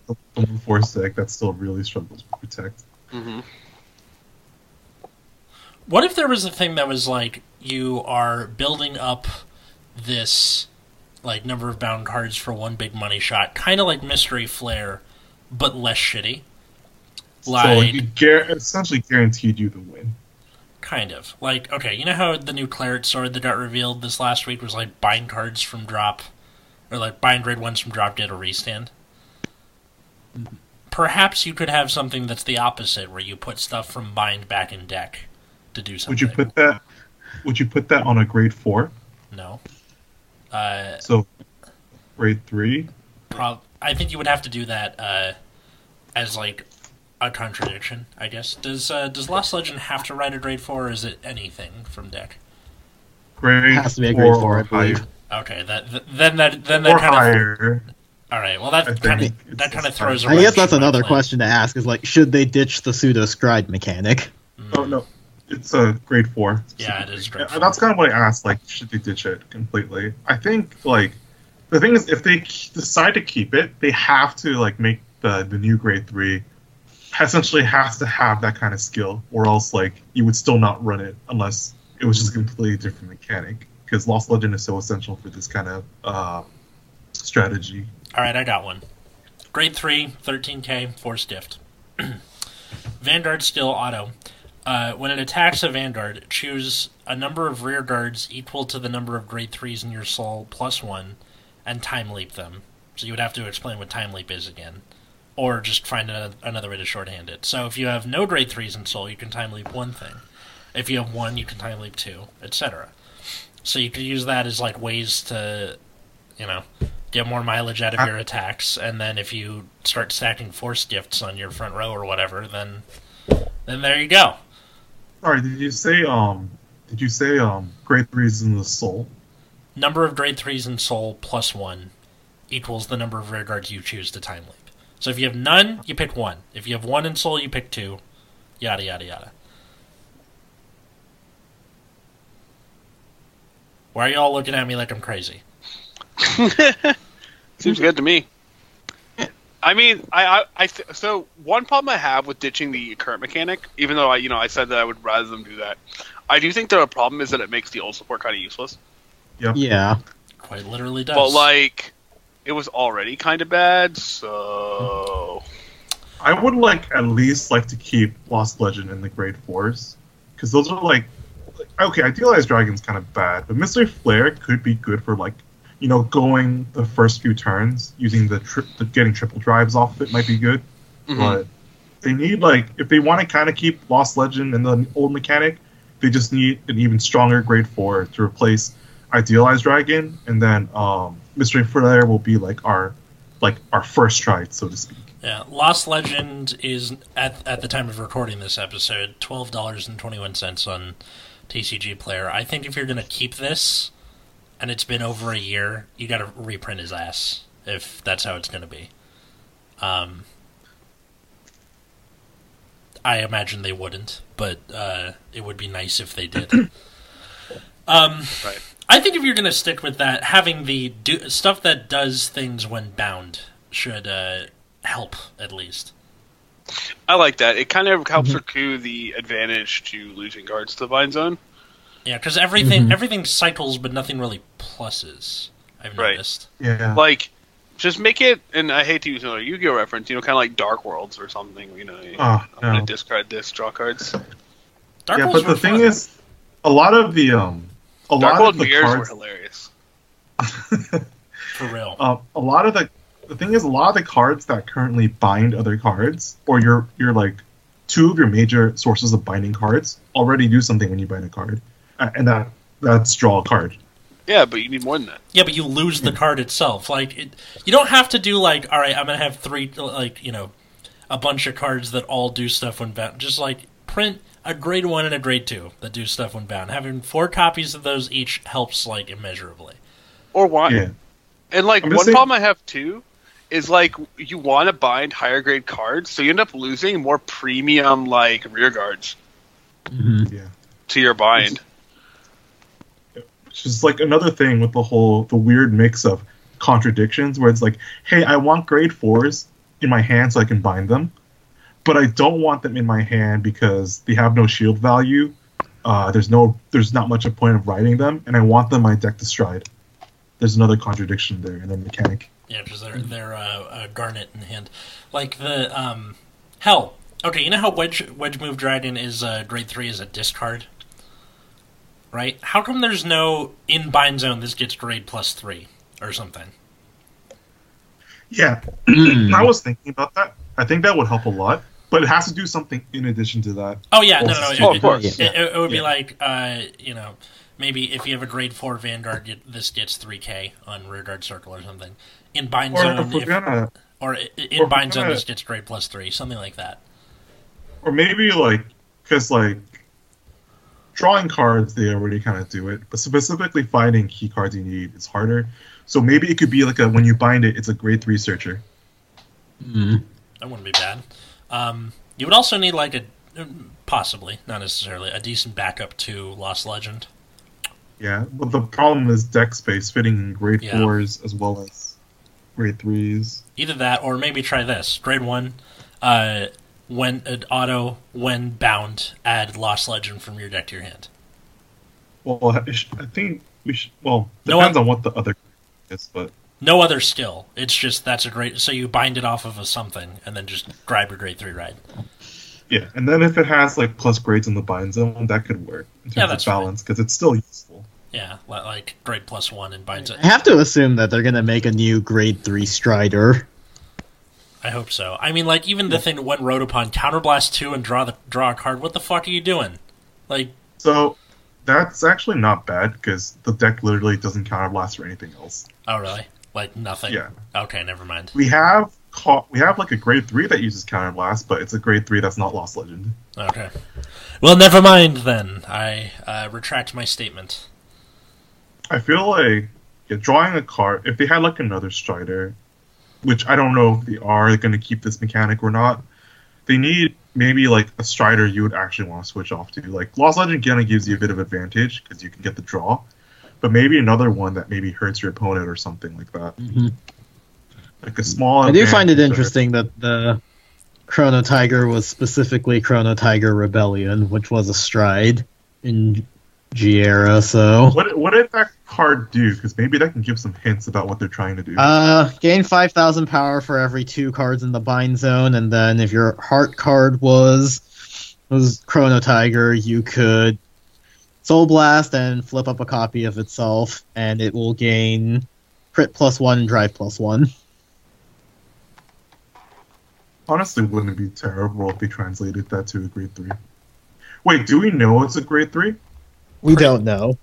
the the force deck that still really struggles with protect. Mm-hmm. What if there was a thing that was like you are building up this like number of bound cards for one big money shot, kind of like Mystery Flare, but less shitty. so Like it gar- essentially guaranteed you the win. kind of like okay, you know how the new Claret sword that got revealed this last week was like bind cards from drop, or like bind red ones from drop dead or restand. Mm-hmm. Perhaps you could have something that's the opposite, where you put stuff from bind back in deck to do something. Would you put that? Would you put that on a grade four? No. Uh, So grade three. prob- I think you would have to do that uh, as like a contradiction. I guess does uh, does Lost Legend have to write a grade four, or is it anything from deck? Grade Has to be a grade four, or I believe. Okay, that th- then that then Or that kind of higher. all right. Well, that kind of that kind of throws. I guess that's another plan. question to ask: is like, should they ditch the pseudo stride mechanic? Oh no, it's a grade four. Yeah, it is grade four. That's kind of what I asked. Like, should they ditch it completely? I think like the thing is, if they decide to keep it, they have to like make the the new grade three essentially has to have that kind of skill, or else like you would still not run it unless it was just a completely different mechanic. Because Lost Legend is so essential for this kind of uh, strategy. All right, I got one. Grade 3, 13k, force gift. Vanguard still auto. Uh, when it attacks a Vanguard, choose a number of rear guards equal to the number of grade 3s in your soul plus 1 and time leap them. So you would have to explain what time leap is again. Or just find a, another way to shorthand it. So if you have no grade 3s in soul, you can time leap one thing. If you have one, you can time leap two, etc. So you could use that as like ways to, you know, get more mileage out of your attacks, and then if you start stacking force gifts on your front row or whatever, then then there you go. Sorry, did you say um? Did you say um? Grade threes in the soul. Number of grade threes in soul plus one equals the number of rear guards you choose to time leap. So if you have none, you pick one. If you have one in soul, you pick two. Yada yada yada. Why are you all looking at me like I'm crazy? Seems good to me. I mean, I, I, I th- so one problem I have with ditching the current mechanic, even though I, you know, I said that I would rather them do that. I do think that a problem is that it makes the old support kind of useless. Yeah. Yeah. Quite literally does. But like, it was already kind of bad, so I would like at least like to keep Lost Legend in the grade fours because those are like okay, Idealized Dragon's kind of bad, but Mystery Flare could be good for like you know going the first few turns using the, tri- the getting triple drives off of it might be good, Mhm. but they need like if they want to kind of keep Lost Legend and the old mechanic, they just need an even stronger grade four to replace Idealized Dragon, and then um, Mystery Flare will be like our like our first try, so to speak. Yeah, Lost Legend is at at the time of recording this episode twelve dollars and twenty one cents on TCG Player. I think if you're gonna keep this, and it's been over a year, you got to reprint his ass if that's how it's gonna be. Um, I imagine they wouldn't, but uh, it would be nice if they did. um, Right. I think if you're gonna stick with that, having the do- stuff that does things when bound should uh, help at least. I like that. It kind of helps recoup the advantage to losing guards to the bind zone. Yeah, because everything Mhm. everything cycles, but nothing really pluses. I've Right. noticed. Yeah. Like, just make it, and I hate to use another Yu-Gi-Oh reference, you know, kind of like Dark Worlds or something. You know, Oh, I'm gonna discard this, draw cards. Dark yeah, Wolves but the were thing fun. is, a lot of the um, a Dark lot World of the mirrors were hilarious. for real. uh, a lot of the the thing is, a lot of the cards that currently bind other cards, or your your like two of your major sources of binding cards, already do something when you bind a card, uh, and that that's draw a card. Yeah, but you need more than that. yeah, but you lose the card itself. Like, it, you don't have to do like, all right, I'm gonna have three, like, you know, a bunch of cards that all do stuff when bound. Just like print a grade one and a grade two that do stuff when bound. Having four copies of those each helps like immeasurably. Or why? Yeah, And like one just saying- problem I have too is like you want to bind higher grade cards, so you end up losing more premium like rear guards Mhm. yeah. to your bind. Which is like another thing with the whole the weird mix of contradictions, where it's like, hey, I want grade fours in my hand so I can bind them, but I don't want them in my hand because they have no shield value. Uh, there's no, there's not much a point of writing them, and I want them my deck to stride. There's another contradiction there in the mechanic. Yeah, because they're they're uh, uh, garnet in hand. Like the um, hell. Okay, you know how wedge wedge move dragon is uh, grade three is a discard, right? How come there's no in bind zone? This gets grade plus three or something. Yeah. I was thinking about that. I think that would help a lot, but it has to do something in addition to that. Oh yeah, no, no, no. Oh, It, of course. It, it, it would be Yeah. like uh, you know, maybe if you have a grade four vanguard, get, this gets three K on rear guard circle or something. In bind Or zone, if gonna, or in or bind we're zone, this gets grade plus three, something like that. or maybe like, because like drawing cards, they already kind of do it, but specifically finding key cards you need is harder. So maybe it could be like a when you bind it, it's a grade three searcher. Mm. That wouldn't be bad. Um, you would also need like a possibly, not necessarily, a decent backup to Lost Legend. Yeah, but the problem is deck space fitting in grade Yeah. fours as well as grade threes. Either that, or maybe try this: grade one, uh, when uh, auto when bound, add Lost Legend from your deck to your hand. Well, I think we should. Well, No, depends I- on what the other is, but No other skill. It's just that's a great. So you bind it off of a something, and then just grab your grade three ride. yeah. And then if it has like plus grades in the bind zone, that could work in terms Yeah, that's of balance because it's still useful. Yeah, like grade plus one and binds it. I have to assume that they're gonna make a new grade three Strider. I hope so. I mean, like even the thing that went wrote upon counterblast two and draw the draw a card. What the fuck are you doing? Like So that's actually not bad because the deck literally doesn't counterblast or anything else. oh really? Like nothing. Yeah. Okay, never mind. We have ca- we have like a grade three that uses counterblast, but it's a grade three that's not Lost Legend. Okay. Well, never mind then. I uh, retract my statement. I feel like yeah, drawing a card. If they had like another Strider, which I don't know if they are going to keep this mechanic or not, they need maybe like a Strider you would actually want to switch off to. Like Lost Legend kind of gives you a bit of advantage because you can get the draw, but maybe another one that maybe hurts your opponent or something like that. Mm-hmm. Like a small. I do find it advantage that- interesting that the Chrono Tiger was specifically Chrono Tiger Rebellion, which was a stride in G era. So, What what did that card do? Because maybe that can give some hints about what they're trying to do. uh, gain five thousand power for every two cards in the bind zone, and then if your heart card was was Chrono Tiger, you could Soul Blast and flip up a copy of itself, and it will gain crit plus one and drive plus one. Honestly, wouldn't it be terrible if they translated that to a grade three? Wait, do we know it's a grade three? We Pretty- don't know.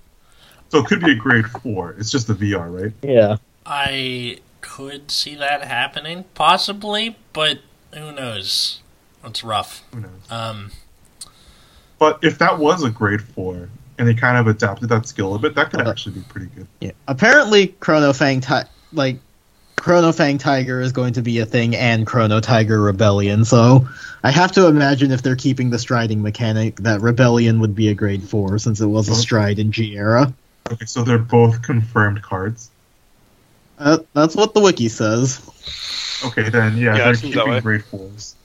So it could be a grade four. It's just the VR, right? Yeah. I could see that happening, possibly, but who knows? It's rough. Who knows? Um, But if that was a grade four and they kind of adapted that skill a bit, that could Uh, actually be pretty good. Yeah. Apparently, Chrono Fang Ti- like Chrono Fang Tiger is going to be a thing, and Chrono Tiger Rebellion. So I have to imagine if they're keeping the striding mechanic, that Rebellion would be a grade four since it was a stride in G era. Okay, so they're both confirmed cards. Uh, that's what the wiki says. Okay, then yeah, Yeah, they're it seems that keeping grade fours.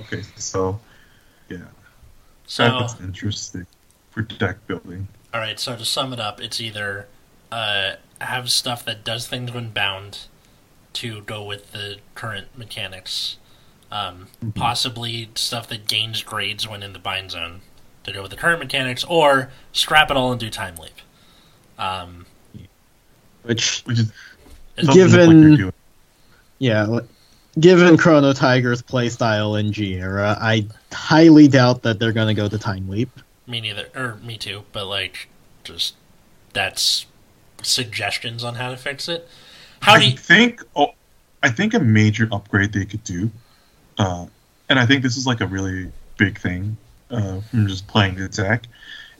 Okay, so yeah, so, that's interesting for deck building. all right. So to sum it up, it's either uh, have stuff that does things when bound to go with the current mechanics, um, possibly stuff that gains grades when in the bind zone to go with the current mechanics, or scrap it all and do time leap. Um, Which, Which is it's- doesn't look like Given- yeah, given Chrono Tiger's playstyle in G era, I highly doubt that they're going to go to Time Leap. Me neither, or me too. But like, just that's suggestions on how to fix it. How do I you? think oh, I think a major upgrade they could do, uh, and I think this is like a really big thing uh, from just playing the deck,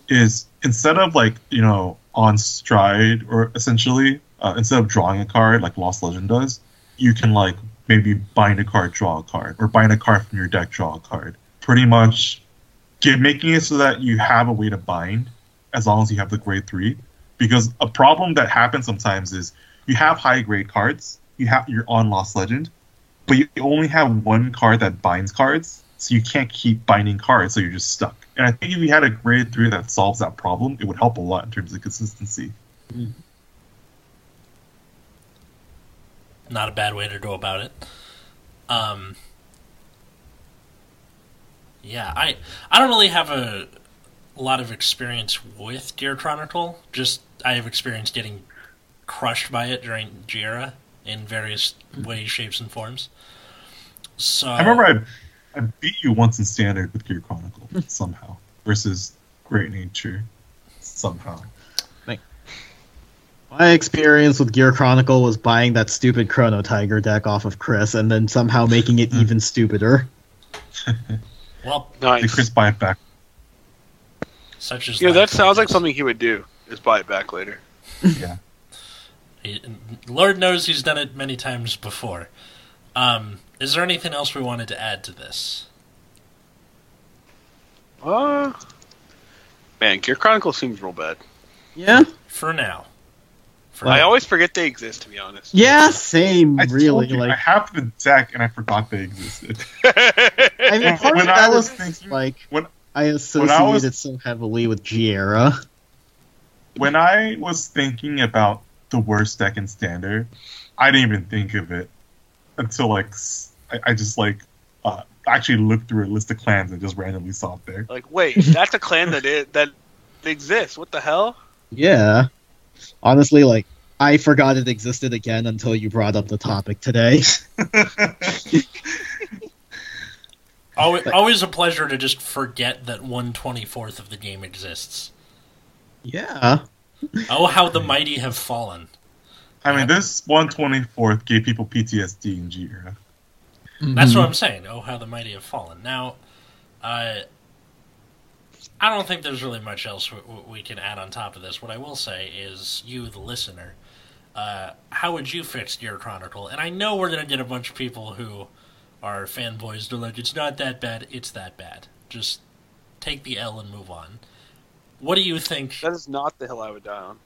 is instead of like you know on stride or essentially uh, instead of drawing a card like Lost Legend does, you can like maybe bind a card, draw a card, or bind a card from your deck, draw a card. Pretty much, get making it so that you have a way to bind as long as you have the grade three. Because a problem that happens sometimes is you have high grade cards, you have you're on Lost Legend, but you only have one card that binds cards, so you can't keep binding cards, so you're just stuck. And I think if you had a grade three that solves that problem, it would help a lot in terms of consistency. Not a bad way to go about it. Um. Yeah, I I don't really have a, a lot of experience with Gear Chronicle. Just I have experience getting crushed by it during G era in various ways, shapes, and forms. So I remember I, I beat you once in standard with Gear Chronicle somehow versus Great Nature somehow. My experience with Gear Chronicle was buying that stupid Chrono Tiger deck off of Chris and then somehow making it even stupider. well, Did Nice. Chris buy it back? such as You know, life that sounds like something he would do. Is buy it back later. Yeah. He, Lord knows he's done it many times before. Um, is there anything else we wanted to add to this? Uh, man, Gear Chronicle seems real bad. Yeah? For now. For I now. always forget they exist, to be honest. Yeah, same, I really. told you, I have the deck and I forgot they existed. I mean, part when of I that was thinking- like, when- I when I was- so heavily with G era. when I was thinking about the worst deck in standard, I didn't even think of it until like I just like uh, actually looked through a list of clans and just randomly saw it there. like, wait, that's a clan that is, that exists. What the hell? Yeah. Honestly, like, I forgot it existed again until you brought up the topic today. Always, always a pleasure to just forget that one twenty fourth of the game exists. yeah. Oh, how the mighty have fallen. I mean, this 124th gave people PTSD in G era. That's Mm-hmm. what I'm saying. Oh, how the mighty have fallen. Now, uh, I don't think there's really much else w- w- we can add on top of this. What I will say is, you, the listener, uh, how would you fix Gear Chronicle? And I know we're going to get a bunch of people who are fanboys. They're like, it's not that bad. It's that bad. Just take the L and move on. What do you think? That is not the hill I would die on.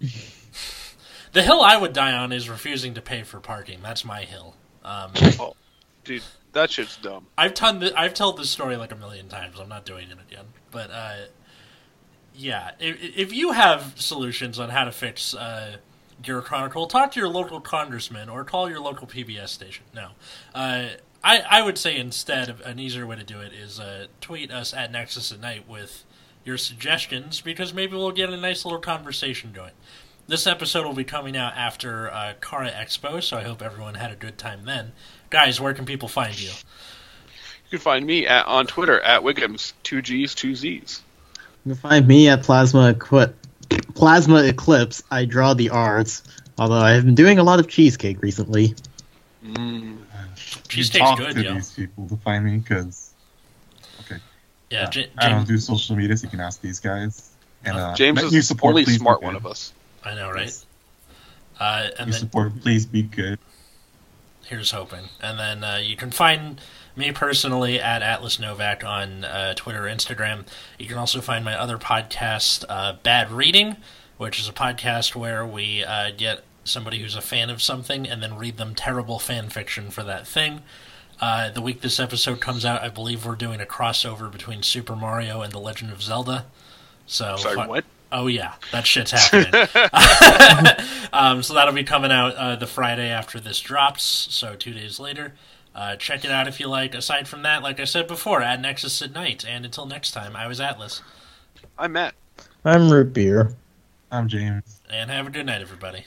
The hill I would die on is refusing to pay for parking. That's my hill. Um, Dude, that shit's dumb. I've ton th- I've told this story like a million times. I'm not doing it again. But uh, yeah, if, if you have solutions on how to fix uh, Gear Chronicle, talk to your local congressman or call your local PBS station. No, uh, I I would say instead an easier way to do it is uh, tweet us at Nexus at Night with your suggestions because maybe we'll get a nice little conversation going. This episode will be coming out after uh, Kara Expo, so I hope everyone had a good time then. Guys, where can people find you? You can find me at on Twitter at Wiggums, two G's, two Z's. You can find me at Plasma Equi- Plasma Eclipse. I draw the arts, although I have been doing a lot of cheesecake recently. Mm. Cheesecake's talk good, to yo. these people to find me because Yeah, J- I don't do social media, so you can ask these guys. And uh, James let is you the support, only please be smart good. one of us. I know, right? Yes. Uh, and You then support, please be good. here's hoping. And then uh, you can find me personally at Atlas Novak on uh, Twitter or Instagram. You can also find my other podcast, uh, Bad Reading, which is a podcast where we uh, get somebody who's a fan of something and then read them terrible fan fiction for that thing. Uh, the week this episode comes out, I believe we're doing a crossover between Super Mario and The Legend of Zelda. So Sorry, fi- what? Oh yeah, that shit's happening. um, so that'll be coming out uh, the Friday after this drops, so two days later. Uh, check it out if you like. Aside from that, like I said before, at Nexus at night. And until next time, I was Atlas, I'm Matt. I'm root beer. I'm James. and have a good night, everybody.